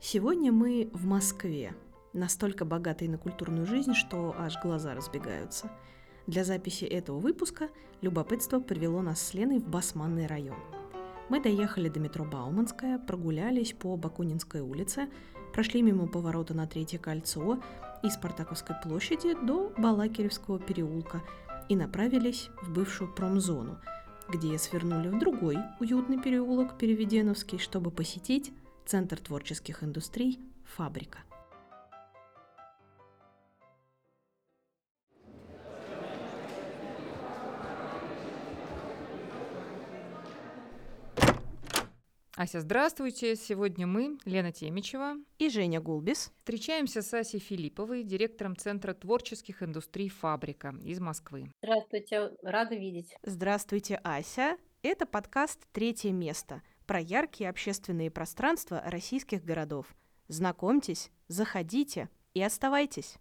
Сегодня мы в Москве, настолько богатой на культурную жизнь, что аж глаза разбегаются. Для записи этого выпуска любопытство привело нас с Леной в Басманный район. Мы доехали до метро Бауманская, прогулялись по Бакунинской улице, прошли мимо поворота на Третье кольцо и Спартаковской площади до Балакиревского переулка и направились в бывшую промзону, где свернули в другой уютный переулок Переведеновский, чтобы посетить Центр творческих индустрий «Фабрика». Ася, здравствуйте! Сегодня мы, Лена Темичева и Женя Гулбис, встречаемся с Асей Филипповой, директором Центра творческих индустрий «Фабрика» из Москвы. Здравствуйте, рада видеть. Здравствуйте, Ася. Это подкаст «Третье место», про яркие общественные пространства российских городов. Знакомьтесь, заходите и оставайтесь.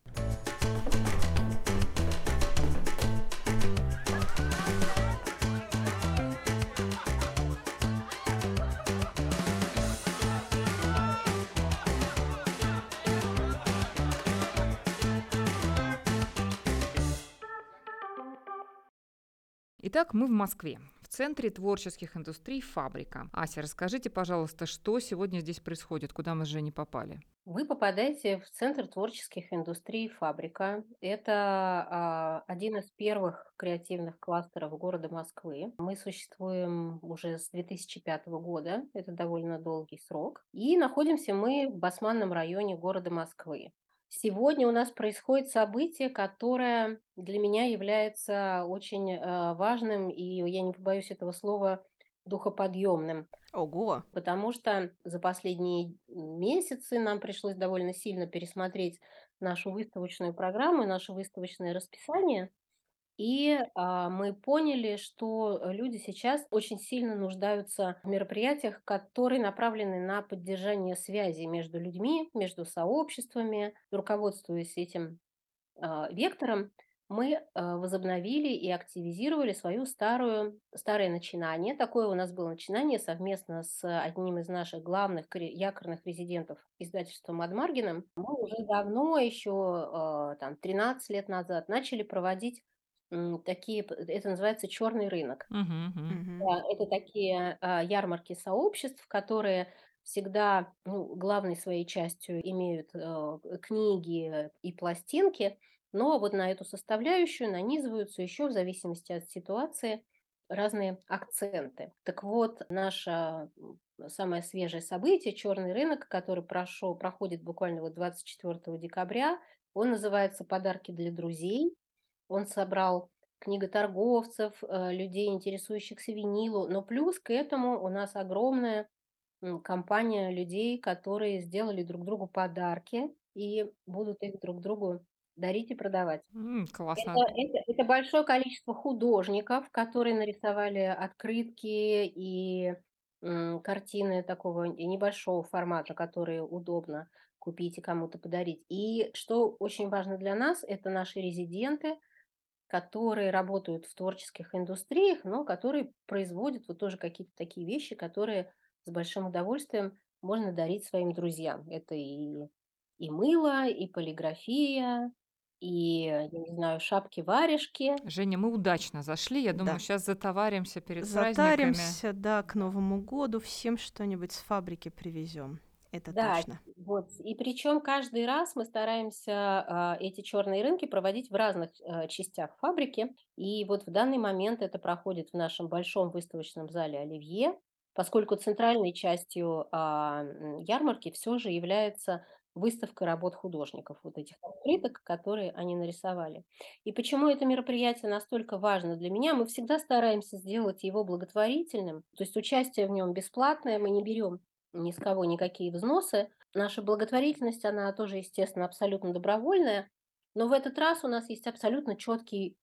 Итак, мы в Москве Центре творческих индустрий «Фабрика». Ася, расскажите, пожалуйста, что сегодня здесь происходит, куда мы с Женей попали? Вы попадаете в Центр творческих индустрий «Фабрика». Это а, один из первых креативных кластеров города Москвы. Мы существуем уже с 2005 года, это довольно долгий срок. И находимся мы в Басманном районе города Москвы. Сегодня у нас происходит событие, которое для меня является очень э, важным, и я не побоюсь этого слова, духоподъемным. Ого! Потому что за последние месяцы нам пришлось довольно сильно пересмотреть нашу выставочную программу, наше выставочное расписание. И а, мы поняли, что люди сейчас очень сильно нуждаются в мероприятиях, которые направлены на поддержание связи между людьми, между сообществами. Руководствуясь этим а, вектором, мы а, возобновили и активизировали свою старую, старое начинание. Такое у нас было начинание совместно с одним из наших главных якорных резидентов издательства Мадмаргином. Мы уже давно, еще там, 13 лет назад, начали проводить такие, это называется черный рынок. Мгм. Да, это такие а, ярмарки сообществ, которые всегда, ну, главной своей частью имеют э, книги и пластинки, но вот на эту составляющую нанизываются еще в зависимости от ситуации разные акценты. Так вот, наше самое свежее событие, черный рынок, который прошел, проходит буквально вот 24 декабря, он называется «Подарки для друзей». Он собрал книготорговцев, э, людей, интересующихся винилу, но плюс к этому у нас огромная компания людей, которые сделали друг другу подарки и будут их друг другу дарить и продавать. М, классно. Это, это, это большое количество художников, которые нарисовали открытки и м, картины такого небольшого формата, которые удобно купить и кому-то подарить. И что очень важно для нас, это наши резиденты, которые работают в творческих индустриях, но которые производят вот тоже какие-то такие вещи, которые с большим удовольствием можно дарить своим друзьям. Это и, и мыло, и полиграфия, и, я не знаю, шапки-варежки. Женя, мы удачно зашли. Я думаю, Да. сейчас затоваримся перед праздниками. Затаримся, да, к Новому году всем что-нибудь с фабрики привезем. Это Да, точно. вот. И причем каждый раз мы стараемся а, эти черные рынки проводить в разных а, частях фабрики. И вот в данный момент это проходит в нашем большом выставочном зале Оливье, поскольку центральной частью м, ярмарки все же является выставка работ художников, вот этих открыток, которые они нарисовали. И почему это мероприятие настолько важно для меня? Мы всегда стараемся сделать его благотворительным, то есть участие в нем бесплатное, мы не берем ни с кого никакие взносы. Наша благотворительность, она тоже, естественно, абсолютно добровольная, но в этот раз у нас есть абсолютно четкий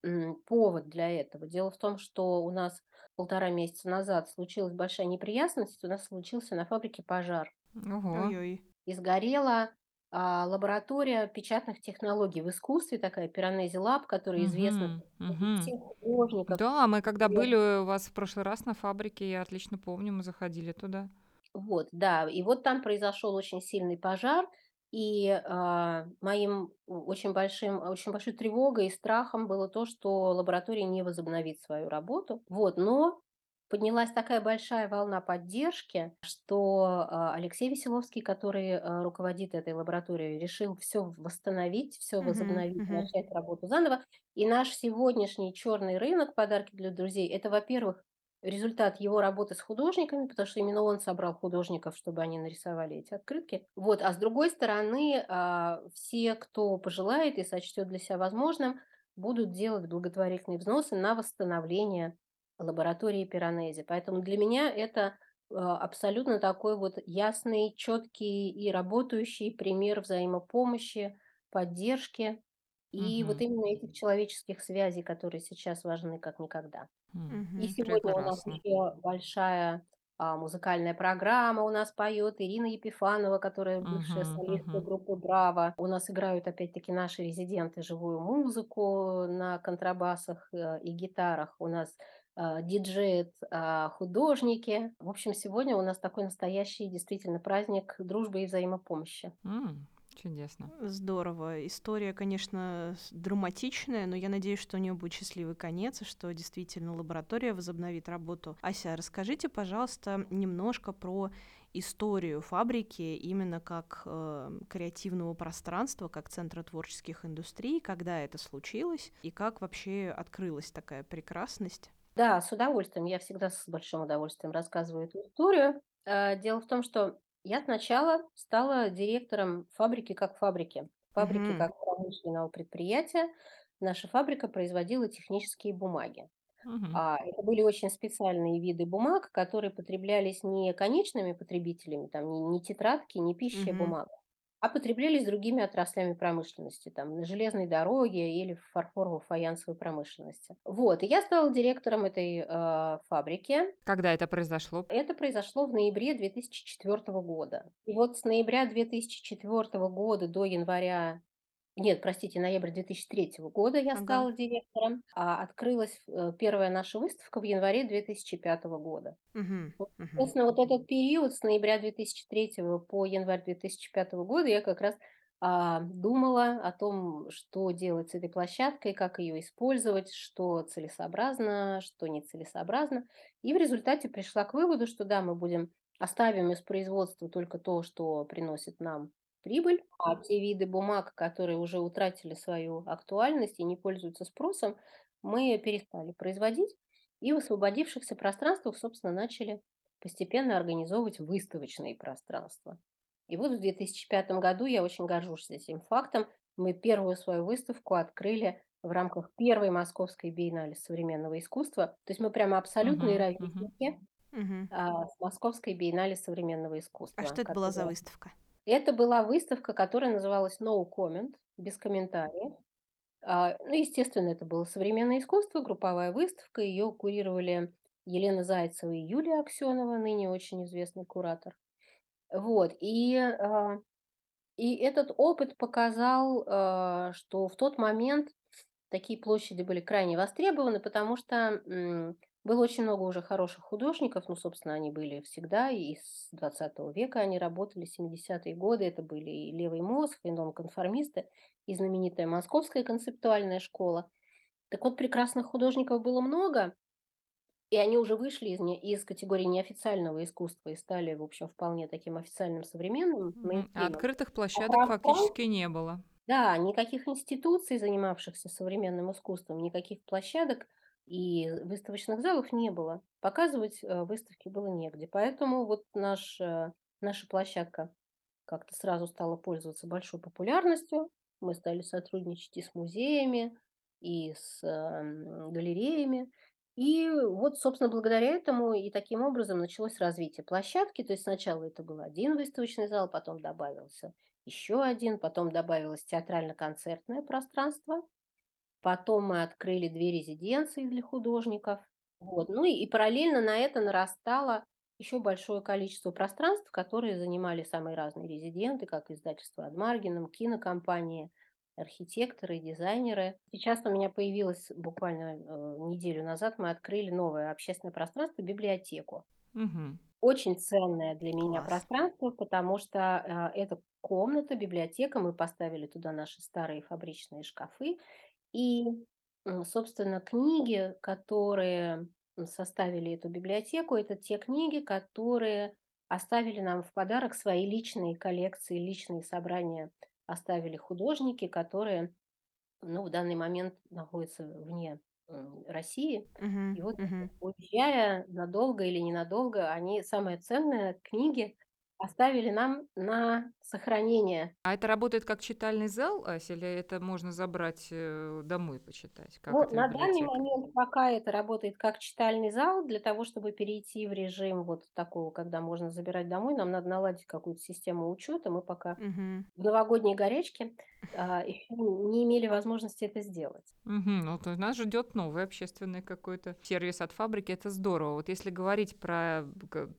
повод для этого. Дело в том, что у нас полтора месяца назад случилась большая неприятность, у нас случился на фабрике пожар. Ого. Ой-ой. И сгорела а, лаборатория печатных технологий в искусстве, такая Пиранези Лаб, которая известна Мгм, среди мгм. всех художников. Да, мы когда были у вас в прошлый раз на фабрике, я отлично помню, мы заходили туда. Вот, да. И вот там произошел очень сильный пожар, и, а, моим очень большим очень большой тревогой и страхом было то, что лаборатория не возобновит свою работу. Вот, но поднялась такая большая волна поддержки, что, а, Алексей Веселовский, который, а, руководит этой лабораторией, решил все восстановить, все возобновить, мгм. начать работу заново. И наш сегодняшний черный рынок "Подарки для друзей"- это, во-первых, результат его работы с художниками, потому что именно он собрал художников, чтобы они нарисовали эти открытки. Вот, а с другой стороны, а, все, кто пожелает и сочтет для себя возможным, будут делать благотворительные взносы на восстановление лаборатории Пиранези. Поэтому для меня это, а, абсолютно такой вот ясный, четкий и работающий пример взаимопомощи, поддержки и вот Мгм. именно этих человеческих связей, которые сейчас важны как никогда. М, И Мгм. сегодня у нас Прекрасно. еще большая, а, музыкальная программа. У нас поет Ирина Епифанова, которая бывшая Мгм, солистка мгм. группы "Браво". У нас играют опять-таки наши резиденты живую музыку на контрабасах, э, и гитарах. У нас, а, диджеют, а, художники. В общем, сегодня у нас такой настоящий действительно праздник дружбы и взаимопомощи. М, Чудесно. Здорово. История, конечно, драматичная, но я надеюсь, что у нее будет счастливый конец, и что действительно лаборатория возобновит работу. Ася, расскажите, пожалуйста, немножко про историю фабрики именно как э, креативного пространства, как центра творческих индустрий, когда это случилось и как вообще открылась такая прекрасность. Да, с удовольствием. Я всегда с большим удовольствием рассказываю эту историю. Э, дело в том, что я сначала стала директором фабрики как фабрики. Фабрики Мгм. как промышленного предприятия. Наша фабрика производила технические бумаги. Мгм, А, это были очень специальные виды бумаг, которые потреблялись не конечными потребителями, там не, не тетрадки, не пища Мгм. бумага, а потреблялись другими отраслями промышленности, там на железной дороге или в фарфорово-фаянсовой промышленности. Вот, и я стала директором этой э, фабрики. Когда это произошло? Это произошло в ноябре 2004 года. И вот с ноября 2004 года до января нет, простите, ноябрь 2003 года я Ага. стала директором, а открылась, э, первая наша выставка в январе 2005 года. Мгм. Вот, Мгм. собственно, вот этот период с ноября 2003 по январь 2005 года я как раз, а, думала о том, что делать с этой площадкой, как ее использовать, что целесообразно, что нецелесообразно. И в результате пришла к выводу, что да, мы будем оставим из производства только то, что приносит нам прибыль, а те виды бумаг, которые уже утратили свою актуальность и не пользуются спросом, мы перестали производить и в освободившихся пространствах, собственно, начали постепенно организовывать выставочные пространства. И вот в 2005 году, я очень горжусь этим фактом, мы первую свою выставку открыли в рамках первой Московской биеннале современного искусства. То есть мы прямо абсолютные мгм. ровесники Мгм. а, с Московской биеннале современного А искусства, что это была за выставка? Это была выставка, которая называлась "No comment", без комментариев. А, ну, естественно, это было современное искусство, групповая выставка. Ее курировали Елена Зайцева и Юлия Аксенова, ныне очень известный куратор. Вот, и, а, и этот опыт показал, а, что в тот момент такие площади были крайне востребованы, потому что, было очень много уже хороших художников. Ну, собственно, они были всегда, и с двадцатого века они работали, 70-е годы. Это были и левый мозг, и нонконформисты, и знаменитая Московская концептуальная школа. Так вот, прекрасных художников было много, и они уже вышли из не из категории неофициального искусства и стали, в общем, вполне таким официальным современным. А открытых А площадок пространств фактически не было. да, никаких институций, занимавшихся современным искусством, никаких площадок и выставочных залов не было. Показывать, э, выставки было негде. Поэтому вот наш, э, наша площадка как-то сразу стала пользоваться большой популярностью. Мы стали сотрудничать и с музеями, и с, эм, галереями. И вот, собственно, благодаря этому и таким образом началось развитие площадки. То есть сначала это был один выставочный зал, потом добавился еще один, потом добавилось театрально-концертное пространство, потом мы открыли 2 резиденции для художников. Вот. Ну и и параллельно на это нарастало еще большое количество пространств, которые занимали самые разные резиденты, как издательство "Адмаргином", кинокомпании, архитекторы, дизайнеры. Сейчас у меня появилось буквально, э, неделю назад мы открыли новое общественное пространство- библиотеку. Мгм. Очень ценное для меня Класс. пространство, потому что, а, это комната, библиотека. Мы поставили туда наши старые фабричные шкафы. И, м, собственно, книги, которые, составили эту библиотеку, это те книги, которые оставили нам в подарок свои личные коллекции, личные собрания оставили художники, которые, ну, в данный момент находятся вне, м, России. Мгм, И вот, мгм. уезжая надолго или ненадолго, они самое ценное, книги, оставили нам на сохранение. А это работает как читальный зал, Ася, или это можно забрать, э, домой почитать? Как Ну, это на данный библиотека? момент пока это работает как читальный зал. Для того, чтобы перейти в режим вот такого, когда можно забирать домой, нам надо наладить какую-то систему учета. Мы пока Мгм. в новогодней горячке, а, еще не имели возможности это сделать. Мгм. Ну, то нас ждет новый общественный какой-то сервис от фабрики. Это здорово. Вот если говорить про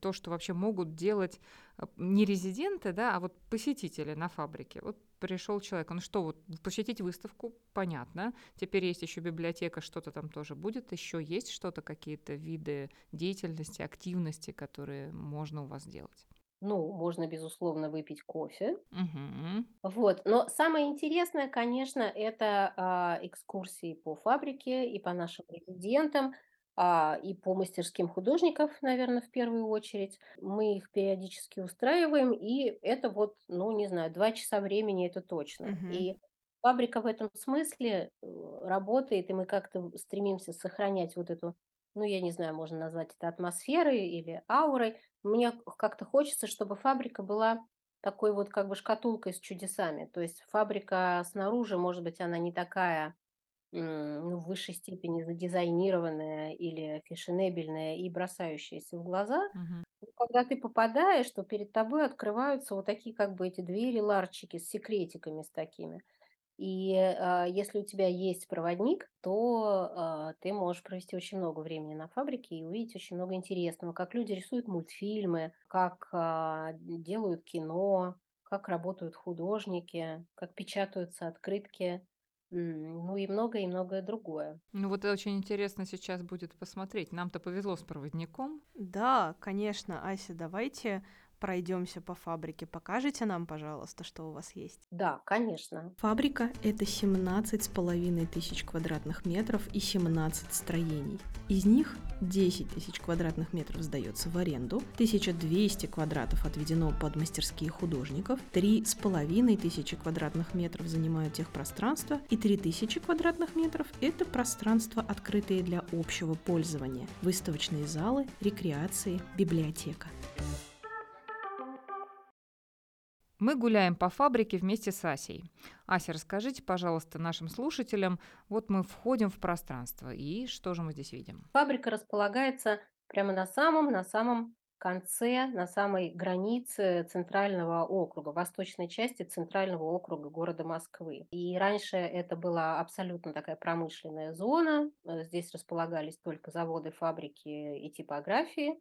то, что вообще могут делать э, не резиденты, да, а вот посетители на фабрике. Вот пришел человек, он что, вот посетить выставку, понятно. Теперь есть еще библиотека, что-то там тоже будет. Еще есть что-то, какие-то виды деятельности, активности, которые можно у вас делать? Ну, можно, безусловно, выпить кофе. Мгм. Вот. Но самое интересное, конечно, это а, экскурсии по фабрике и по нашим резидентам, а, и по мастерским художников, наверное, в первую очередь. Мы их периодически устраиваем, и это вот, ну, не знаю, два часа времени это точно. Мгм. И фабрика в этом смысле э, работает, и мы как-то стремимся сохранять вот эту, ну, я не знаю, можно назвать это атмосферой или аурой. Мне как-то хочется, чтобы фабрика была такой вот как бы шкатулкой с чудесами. То есть фабрика снаружи, может быть, она не такая ну, в высшей степени задизайнированная или фешенебельная и бросающаяся в глаза. Но Когда ты попадаешь, то перед тобой открываются вот такие как бы эти двери, ларчики с секретиками с такими. И а, если у тебя есть проводник, то а, ты можешь провести очень много времени на фабрике и увидеть очень много интересного, как люди рисуют мультфильмы, как а, делают кино, как работают художники, как печатаются открытки, ну и многое и многое другое. Ну вот очень интересно сейчас будет посмотреть. Нам-то повезло с проводником. Да, конечно, Ася, давайте пройдемся по фабрике. Покажите нам, пожалуйста, что у вас есть. Да, конечно. Фабрика – это 17 с половиной тысяч квадратных метров и 17 строений. Из них 10 тысяч квадратных метров сдается в аренду, 1200 квадратов отведено под мастерские художников, 3 с половиной тысячи квадратных метров занимают техпространство и 3000 квадратных метров – это пространства, открытые для общего пользования, выставочные залы, рекреации, библиотека. Мы гуляем по фабрике вместе с Асей. Ася, расскажите, пожалуйста, нашим слушателям, вот мы входим в пространство, и что же мы здесь видим? Фабрика располагается прямо на самом, на самом конце, на самой границе центрального округа, восточной части центрального округа города Москвы. И раньше это была абсолютно такая промышленная зона. Э, Здесь располагались только заводы, фабрики и типографии.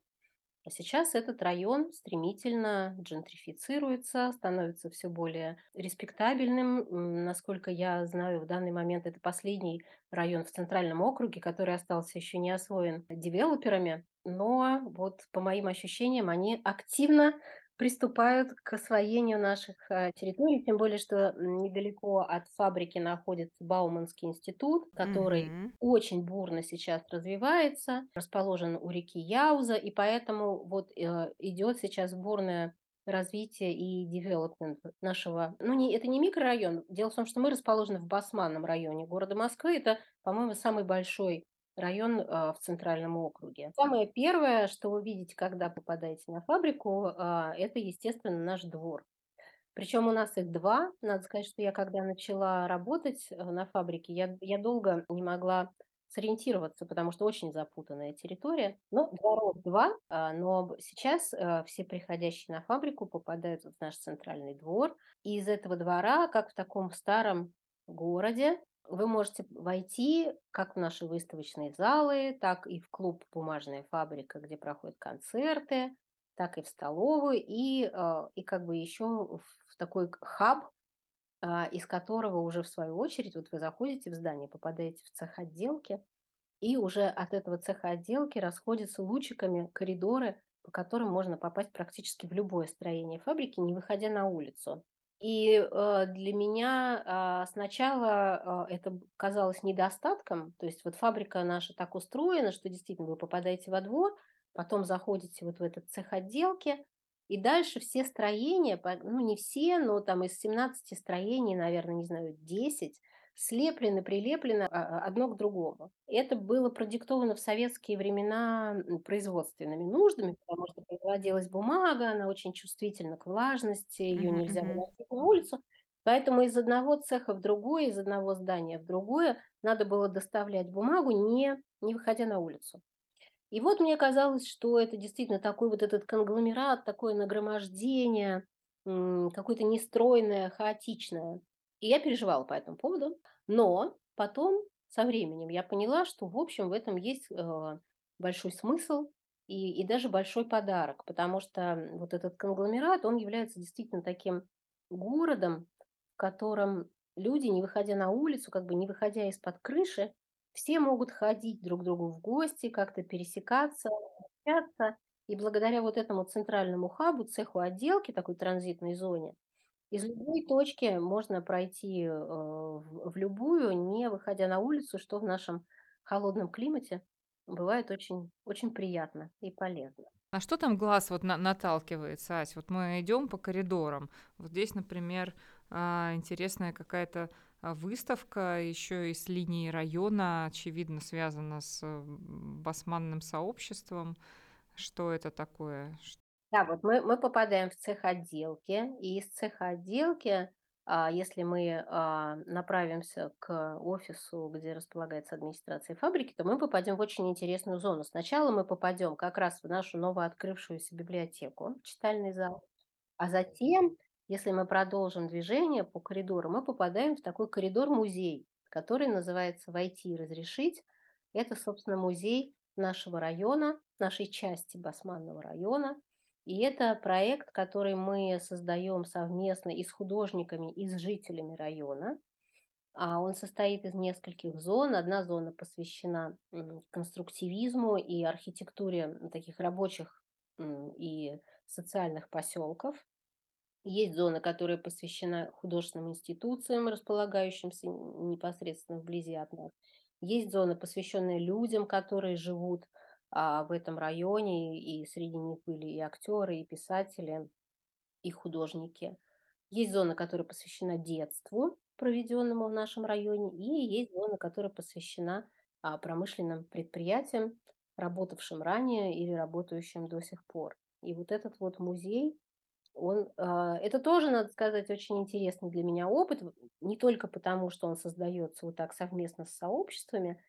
А сейчас этот район стремительно джентрифицируется, становится все более респектабельным. Насколько я знаю, в данный момент это последний район в Центральном округе, который остался еще не освоен девелоперами. Но вот по моим ощущениям, они активно приступают к освоению наших э, территорий, тем более, что недалеко от фабрики находится Бауманский институт, который Мгм. очень бурно сейчас развивается, расположен у реки Яуза, и поэтому вот э, идет сейчас бурное развитие и девелопмент нашего, ну не, это не микрорайон, дело в том, что мы расположены в Басманном районе города Москвы, это, по-моему, самый большой район а, в центральном округе. Самое первое, что вы видите, когда попадаете на фабрику, а, это, естественно, наш двор. Причем у нас их два. Надо сказать, что я когда начала работать э, на фабрике, я, я долго не могла сориентироваться, потому что очень запутанная территория. Но дворов два, а, но сейчас э, все приходящие на фабрику попадают в наш центральный двор. И из этого двора, как в таком старом городе, вы можете войти как в наши выставочные залы, так и в клуб «Бумажная фабрика», где проходят концерты, так и в столовую, и, а, и как бы еще в такой хаб, а, из которого уже в свою очередь вот вы заходите в здание, попадаете в цех отделки, и уже от этого цеха отделки расходятся лучиками коридоры по которым можно попасть практически в любое строение фабрики, не выходя на улицу. И э, для меня а, сначала а, это казалось недостатком, то есть вот фабрика наша так устроена, что действительно вы попадаете во двор, потом заходите вот в этот цех отделки, и дальше все строения, ну не все, но там из 17 строений, наверное, не знаю, 10 слеплены, прилеплены а, а, одно к другому. Это было продиктовано в советские времена производственными нуждами, потому что производилась бумага, она очень чувствительна к влажности, ее нельзя выносить на улицу. Поэтому из одного цеха в другой, из одного здания в другое надо было доставлять бумагу, не, не выходя на улицу. И вот мне казалось, что это действительно такой вот этот конгломерат, такое нагромождение, какое-то нестройное, хаотичное. И я переживала по этому поводу. Но потом, со временем, я поняла, что, в общем, в этом есть э, большой смысл и, и даже большой подарок, потому что вот этот конгломерат, он является действительно таким городом, в котором люди, не выходя на улицу, как бы не выходя из-под крыши, все могут ходить друг к другу в гости, как-то пересекаться, общаться. И благодаря вот этому центральному хабу, цеху отделки, такой транзитной зоне, из любой точки можно пройти э, в любую, не выходя на улицу, что в нашем холодном климате бывает очень, очень приятно и полезно. На что там глаз вот на- наталкивается, Ась? Вот мы идем по коридорам. Вот здесь, например, а, интересная какая-то а, выставка еще и с линии района, очевидно, связана с басманным сообществом. Что это такое? Да, вот мы, мы попадаем в цех отделки, и из цеха отделки, а, если мы а, направимся к офису, где располагается администрация фабрики, то мы попадем в очень интересную зону. Сначала мы попадем как раз в нашу новооткрывшуюся библиотеку, читальный зал, а затем, если мы продолжим движение по коридору, мы попадаем в такой коридор-музей, который называется «Войти и разрешить». Это, собственно, музей нашего района, нашей части Басманного района. И это проект, который мы создаем совместно и с художниками, и с жителями района. А Он состоит из нескольких зон. Одна зона посвящена конструктивизму и архитектуре таких рабочих и социальных поселков. Есть зона, которая посвящена художественным институциям, располагающимся непосредственно вблизи от нас. Есть зона, посвященная людям, которые живут а, в этом районе, и среди них были и актеры, и писатели, и художники. Есть зона, которая посвящена детству, проведенному в нашем районе, и есть зона, которая посвящена а, промышленным предприятиям, работавшим ранее или работающим до сих пор. И вот этот вот музей, он, а, это тоже, надо сказать, очень интересный для меня опыт, не только потому, что он создается вот так совместно с сообществами,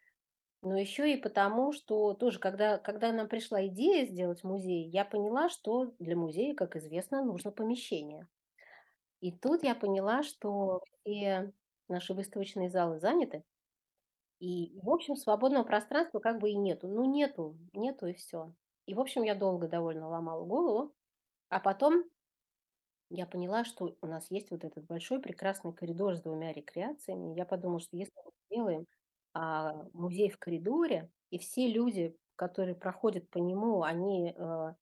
но еще и потому, что тоже, когда, когда нам пришла идея сделать музей, я поняла, что для музея, как известно, нужно помещение. И тут я поняла, что все наши выставочные залы заняты, и, в общем, свободного пространства как бы и нету. Ну, нету, нету и все. И, в общем, я долго довольно ломала голову, а потом я поняла, что у нас есть вот этот большой прекрасный коридор с двумя рекреациями. Я подумала, что если мы сделаем музей в коридоре, и все люди, которые проходят по нему, они, э,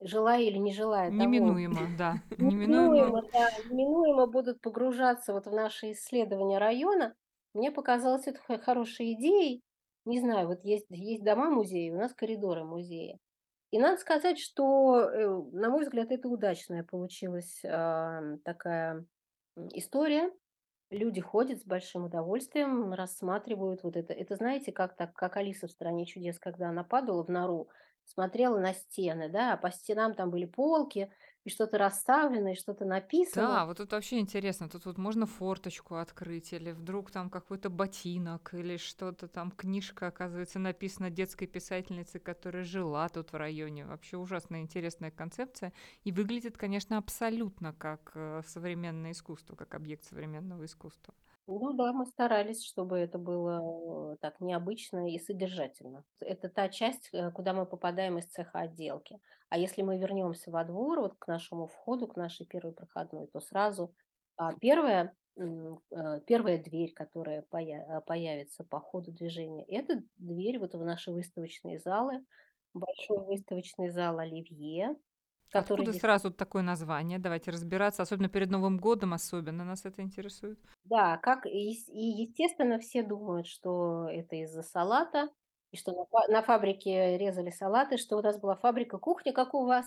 желая или не желая того, Неминуемо, да, неминуемо. да, неминуемо будут погружаться вот в наши исследования района, мне показалось это хо- хорошей идеей. Не знаю, вот есть, есть дома музеи, у нас коридоры музея. И надо сказать, что, э, на мой взгляд, это удачная получилась а, такая история. Люди ходят с большим удовольствием, рассматривают вот это. Это знаете, как так, как Алиса в «Стране чудес», когда она падала в нору, смотрела на стены, да, а по стенам там были полки, и что-то расставлено, и что-то написано. Да, вот тут вообще интересно. Тут вот можно форточку открыть, или вдруг там какой-то ботинок, или что-то там, книжка, оказывается, написана детской писательницей, которая жила тут в районе. Вообще ужасно интересная концепция. И выглядит, конечно, абсолютно как э, современное искусство, как объект современного искусства. Ну да, мы старались, чтобы это было э, так необычно и содержательно. Это та часть, э, куда мы попадаем из цеха отделки. А если мы вернемся во двор, вот к нашему входу, к нашей первой проходной, то сразу а, первая, э, первая дверь, которая э, появится по ходу движения, это дверь вот в наши выставочные залы. большой выставочный зал «Оливье», который Откуда здесь сразу такое название? Давайте разбираться, особенно перед Новым годом, особенно нас это интересует. Да, как и и, естественно, все думают, что это из-за салата, и что на на фабрике резали салаты, что у нас была фабрика кухни, как у вас.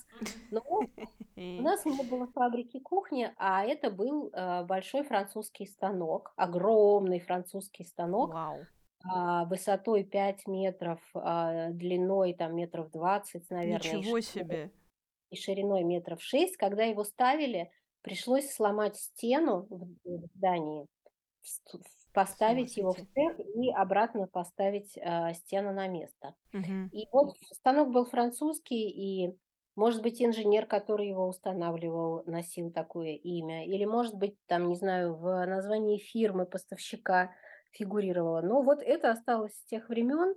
Но у нас не было фабрики кухни, а это был, э, большой французский станок, огромный французский станок, Вау. а, высотой 5 метров, а, длиной там метров 20, наверное, и Ничего шириной себе. и шириной метров 6. Когда его ставили, пришлось сломать стену в в здании, в поставить его в цех и обратно поставить, а, стену на место. Мгм. И вот станок был французский, и, может быть, инженер, который его устанавливал, носил такое имя, или, может быть, там, не знаю, в названии фирмы поставщика фигурировало. Но вот это осталось с тех времен.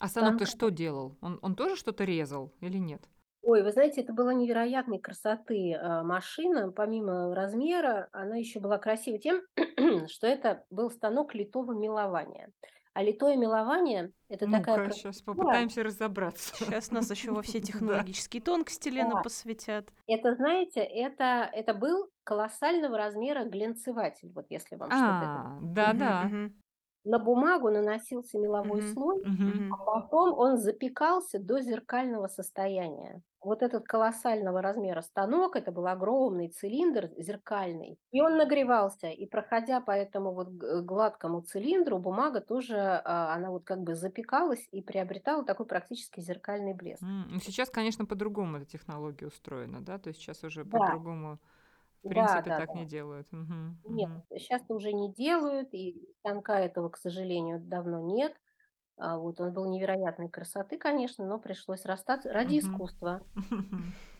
А станок-то Станка что делал? Он он тоже что-то резал или нет? Ой, вы знаете, это была невероятной красоты, а, машина. Помимо размера, она еще была красива тем, что это был станок литого мелования. А литое мелование- это такая Ну-ка, сейчас попытаемся разобраться. Сейчас нас еще во все технологические тонкости, Лена, посвятят. Это, знаете, это это был колоссального размера глянцеватель, вот если вам что-то А, да-да. На бумагу наносился меловой мгм, слой, Мгм. а потом он запекался до зеркального состояния. Вот этот колоссального размера станок- это был огромный цилиндр зеркальный, и он нагревался. И проходя по этому вот гладкому цилиндру, бумага тоже, а, она вот как бы запекалась и приобретала такой практически зеркальный блеск. Ну, сейчас, конечно, по-другому эта технология устроена, да? То есть сейчас уже Да. по-другому, в принципе, да, так да. не делают. Мгм, Нет, мгм. щас уже не делают, и станка этого, к сожалению, давно нет. А, вот он был невероятной красоты, конечно, но пришлось расстаться ради Мгм. искусства,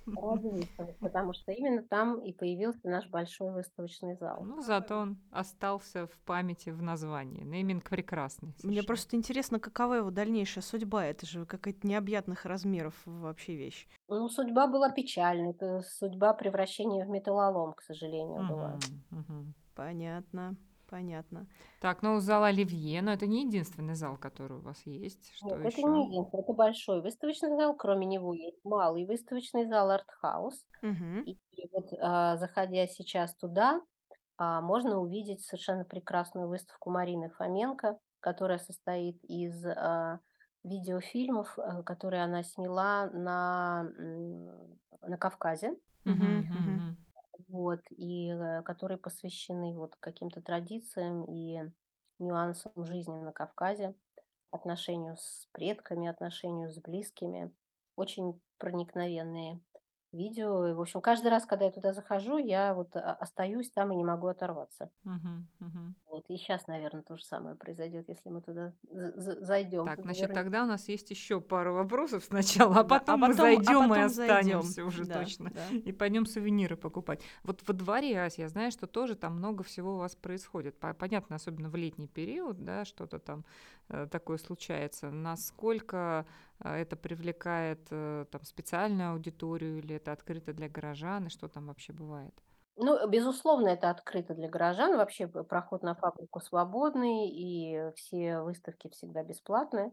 потому что именно там и появился наш большой выставочный зал. Ну, зато он остался в памяти в названии. Нейминг прекрасный Мне совершенно. просто интересно, какова его дальнейшая судьба. Это же какая-то необъятных размеров вообще вещь. Ну, судьба была печальной. Это судьба превращения в металлолом, к сожалению, была. Мгм, мгм. Понятно, понятно. Так, ну зал Оливье, но это не единственный зал, который у вас есть. Что Нет, это еще? не единственный, это большой выставочный зал. Кроме него есть малый выставочный зал «Артхаус». Мгм. И вот, а, заходя сейчас туда, а, можно увидеть совершенно прекрасную выставку Марины Фоменко, которая состоит из, а, видеофильмов, а, которые она сняла на, на Кавказе. Мгм. мгм. Вот, и, э, которые посвящены вот каким-то традициям и нюансам жизни на Кавказе, отношению с предками, отношению с близкими. Очень проникновенные видео. И, в общем, каждый раз, когда я туда захожу, я вот а, остаюсь там и не могу оторваться. Мгм, мгм. Вот, и сейчас, наверное, то же самое произойдет, если мы туда зайдем. Так, значит, тогда у нас есть еще пару вопросов сначала, а потом мы зайдем и останемся уже Да, точно. да. И пойдем сувениры покупать. Вот во дворе, Ась, я знаю, что тоже там много всего у вас происходит. По- Понятно, особенно в летний период, да, что-то там э, такое случается. Насколько это привлекает э, там специальную аудиторию или это открыто для горожан, и что там вообще бывает? Ну, безусловно, это открыто для горожан. Вообще проход на фабрику свободный, и все выставки всегда бесплатные.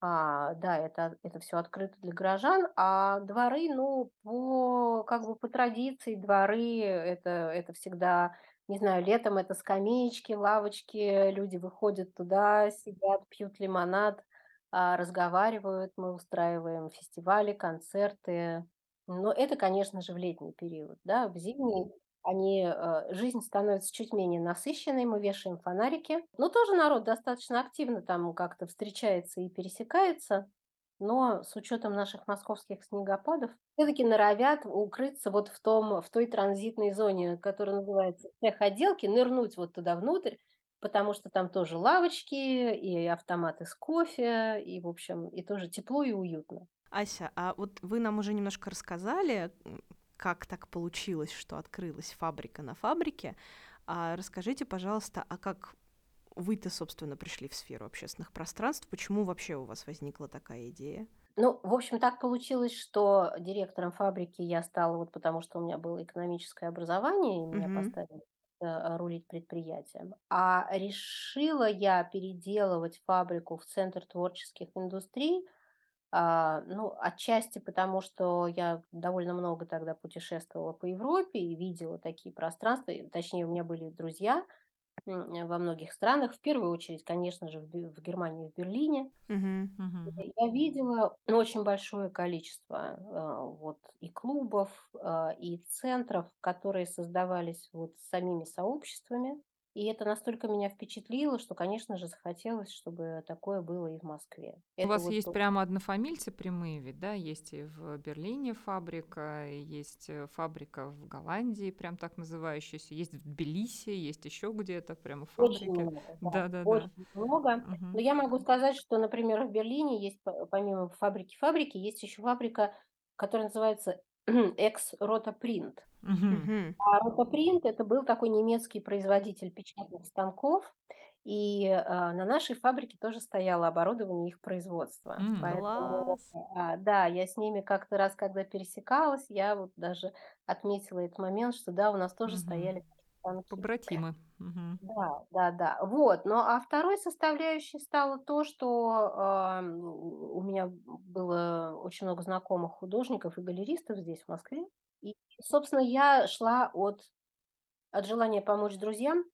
А, да, это, это все открыто для горожан, а дворы, ну, по, как бы по традиции, дворы, это, это всегда, не знаю, летом это скамеечки, лавочки, люди выходят туда, сидят, пьют лимонад, а, разговаривают, мы устраиваем фестивали, концерты. Но это, конечно же, в летний период, да, в зимний они, э, жизнь становится чуть менее насыщенной, мы вешаем фонарики. Но тоже народ достаточно активно там как-то встречается и пересекается. Но с учетом наших московских снегопадов, все-таки норовят укрыться вот в, том, в той транзитной зоне, которая называется цех отделки, нырнуть вот туда внутрь, потому что там тоже лавочки и автоматы с кофе, и, в общем, и тоже тепло и уютно. Ася, а вот вы нам уже немножко рассказали, как так получилось, что открылась фабрика на фабрике. А расскажите, пожалуйста, а как вы-то, собственно, пришли в сферу общественных пространств? Почему вообще у вас возникла такая идея? Ну, в общем, так получилось, что директором фабрики я стала вот потому, что у меня было экономическое образование, и меня Мгм. поставили рулить предприятием. А решила я переделывать фабрику в центр творческих индустрий А, ну, отчасти потому, что я довольно много тогда путешествовала по Европе и видела такие пространства, точнее, у меня были друзья во многих странах, в первую очередь, конечно же, в, Германии, в Берлине. Мгм. Мгм. Я видела очень большое количество а, вот и клубов, и центров, которые создавались вот самими сообществами. И это настолько меня впечатлило, что, конечно же, захотелось, чтобы такое было и в Москве. У Это вас вот есть прямо однофамильцы прямые ведь, да? Есть и в Берлине фабрика, есть э, фабрика в Голландии, прям так называющаяся, есть в Тбилиси, есть еще где-то прямо Очень фабрики. много, да, Да-да-да. очень много. Но Мгм. я могу сказать, что, например, в Берлине есть, по- помимо фабрики-фабрики, есть еще фабрика, которая называется Экс-Рота Принт. Мгм. А Ротопринт- это был такой немецкий производитель печатных станков, и, а, на нашей фабрике тоже стояло оборудование их производства. М. Поэтому, Класс. а, да, я с ними как-то раз, когда пересекалась, я вот даже отметила этот момент, что да, у нас тоже Мгм. стояли станки. Побратимы. Мгм. Да, да, да. Вот. Ну, а второй составляющей стало то, что ам, у меня было очень много знакомых художников и галеристов здесь, в Москве. И, собственно, я шла от, от желания помочь друзьям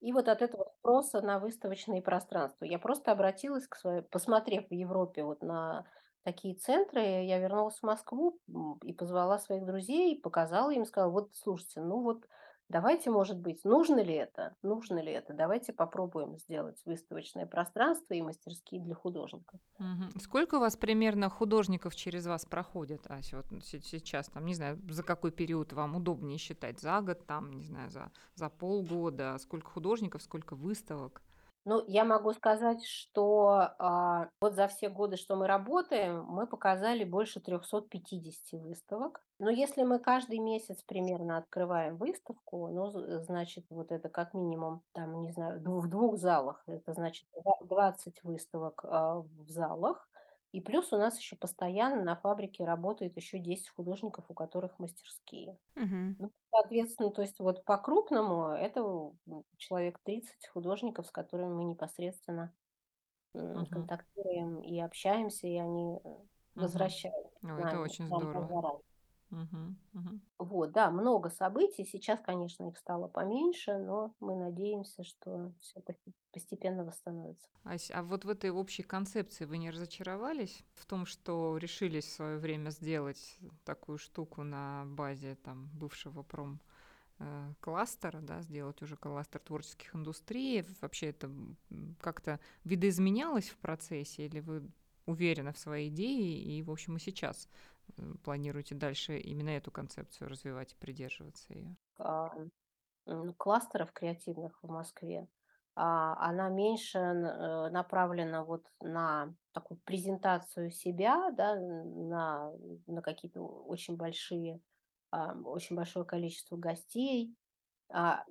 и вот от этого спроса на выставочные пространства. Я просто обратилась к своей, посмотрев в Европе вот на такие центры, я вернулась в Москву и позвала своих друзей, показала им, сказала, вот, слушайте, ну вот давайте, может быть, нужно ли это, нужно ли это, давайте попробуем сделать выставочное пространство и мастерские для художников. Мгм. Сколько у вас примерно художников через вас проходит, Ася, вот се- сейчас, там, не знаю, за какой период вам удобнее считать, за год, там, не знаю, за, за полгода, сколько художников, сколько выставок? Ну, я могу сказать, что а, вот за все годы, что мы работаем, мы показали больше 350 выставок. Но если мы каждый месяц примерно открываем выставку, ну, значит, вот это как минимум, там, не знаю, в двух залах, это значит два- 20 выставок а, в залах. И плюс у нас еще постоянно на фабрике работает еще 10 художников, у которых мастерские. Мгм. Ну, соответственно, то есть вот по-крупному это человек 30 художников, с которыми мы непосредственно Мгм. контактируем и общаемся, и они э, Мгм. возвращаются к Ой, это очень здорово. позараз. Мгм. Мгм. Вот, да, много событий. Сейчас, конечно, их стало поменьше, но мы надеемся, что все постепенно восстановится. Ась, а вот в этой общей концепции вы не разочаровались в том, что решились в свое время сделать такую штуку на базе там бывшего пром э, кластера, да, сделать уже кластер творческих индустрий. Вообще это как-то видоизменялось в процессе, или вы уверены в своей идее, и, в общем, и сейчас планируете дальше именно эту концепцию развивать и придерживаться ее? а, м, кластеров креативных в Москве, а, она меньше э, направлена вот на такую презентацию себя, да, на, на какие-то очень большие, а, очень большое количество гостей,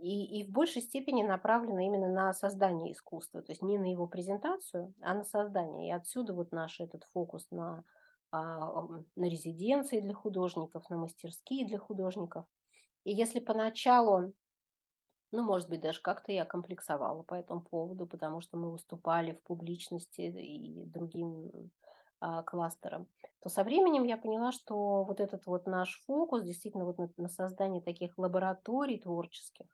и, и в большей степени направлена именно на создание искусства, то есть не на его презентацию, а на создание. И отсюда вот наш этот фокус на, на резиденции для художников, на мастерские для художников. И если поначалу ну, может быть, даже как-то я комплексовала по этому поводу, потому что мы выступали в публичности и другим а, кластерам. То со временем я поняла, что вот этот вот наш фокус действительно вот на, на создание таких лабораторий творческих,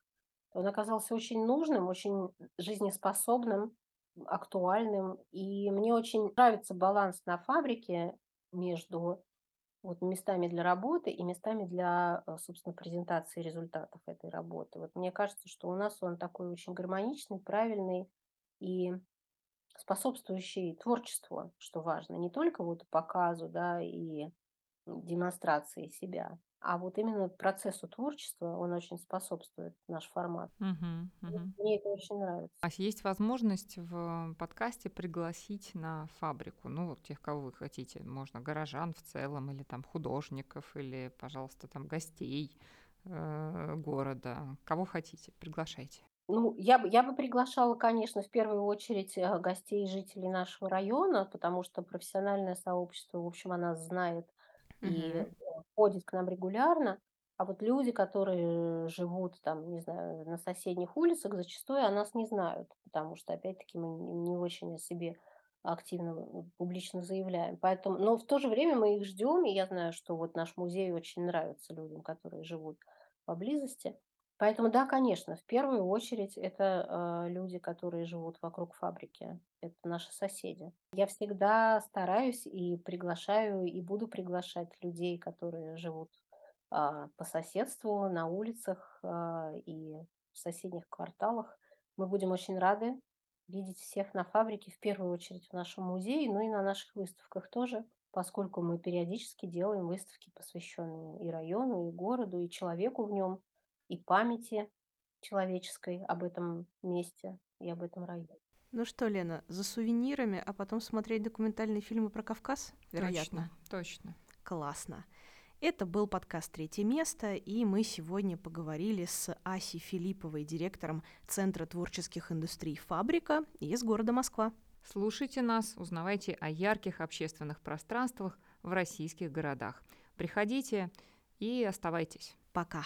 он оказался очень нужным, очень жизнеспособным, актуальным. И мне очень нравится баланс на фабрике между вот местами для работы и местами для, э, собственно, презентации результатов этой работы. Вот мне кажется, что у нас он такой очень гармоничный, правильный и способствующий творчеству, что важно. Не только вот показу, да, и демонстрации себя, а вот именно процессу творчества он очень способствует, наш формат. Мне мгм. мне это очень нравится. А есть возможность в подкасте пригласить на фабрику, ну, вот тех, кого вы хотите. Можно горожан в целом, или там художников, или, пожалуйста, там гостей э, города. Кого хотите, приглашайте. Ну, я бы я бы приглашала, конечно, в первую очередь, э, гостей и жителей нашего района, потому что профессиональное сообщество, в общем, о нас знает и, Мгм. ходит к нам регулярно. А вот люди, которые живут там, не знаю, на соседних улицах, зачастую о нас не знают, потому что, опять-таки, мы не не очень о себе активно э, публично заявляем. Поэтому, но в то же время мы их ждем, и я знаю, что вот наш музей очень нравится людям, которые живут поблизости. Поэтому да, конечно, в первую очередь это э, люди, которые живут вокруг фабрики, это наши соседи. Я всегда стараюсь и приглашаю, и буду приглашать людей, которые живут а, по соседству, на улицах а, и в соседних кварталах. Мы будем очень рады видеть всех на фабрике, в первую очередь в нашем музее, но и на наших выставках тоже, поскольку мы периодически делаем выставки, посвященные и району, и городу, и человеку в нем, и памяти человеческой об этом месте и об этом районе. Ну что, Лена, за сувенирами, а потом смотреть документальные фильмы про Кавказ? Вероятно. Точно, точно. Классно. Это был подкаст «Третье место», и мы сегодня поговорили с Асей Филипповой, директором Центра творческих индустрий «Фабрика» из города Москва. Слушайте нас, узнавайте о ярких общественных пространствах в российских городах. Приходите и оставайтесь. Пока.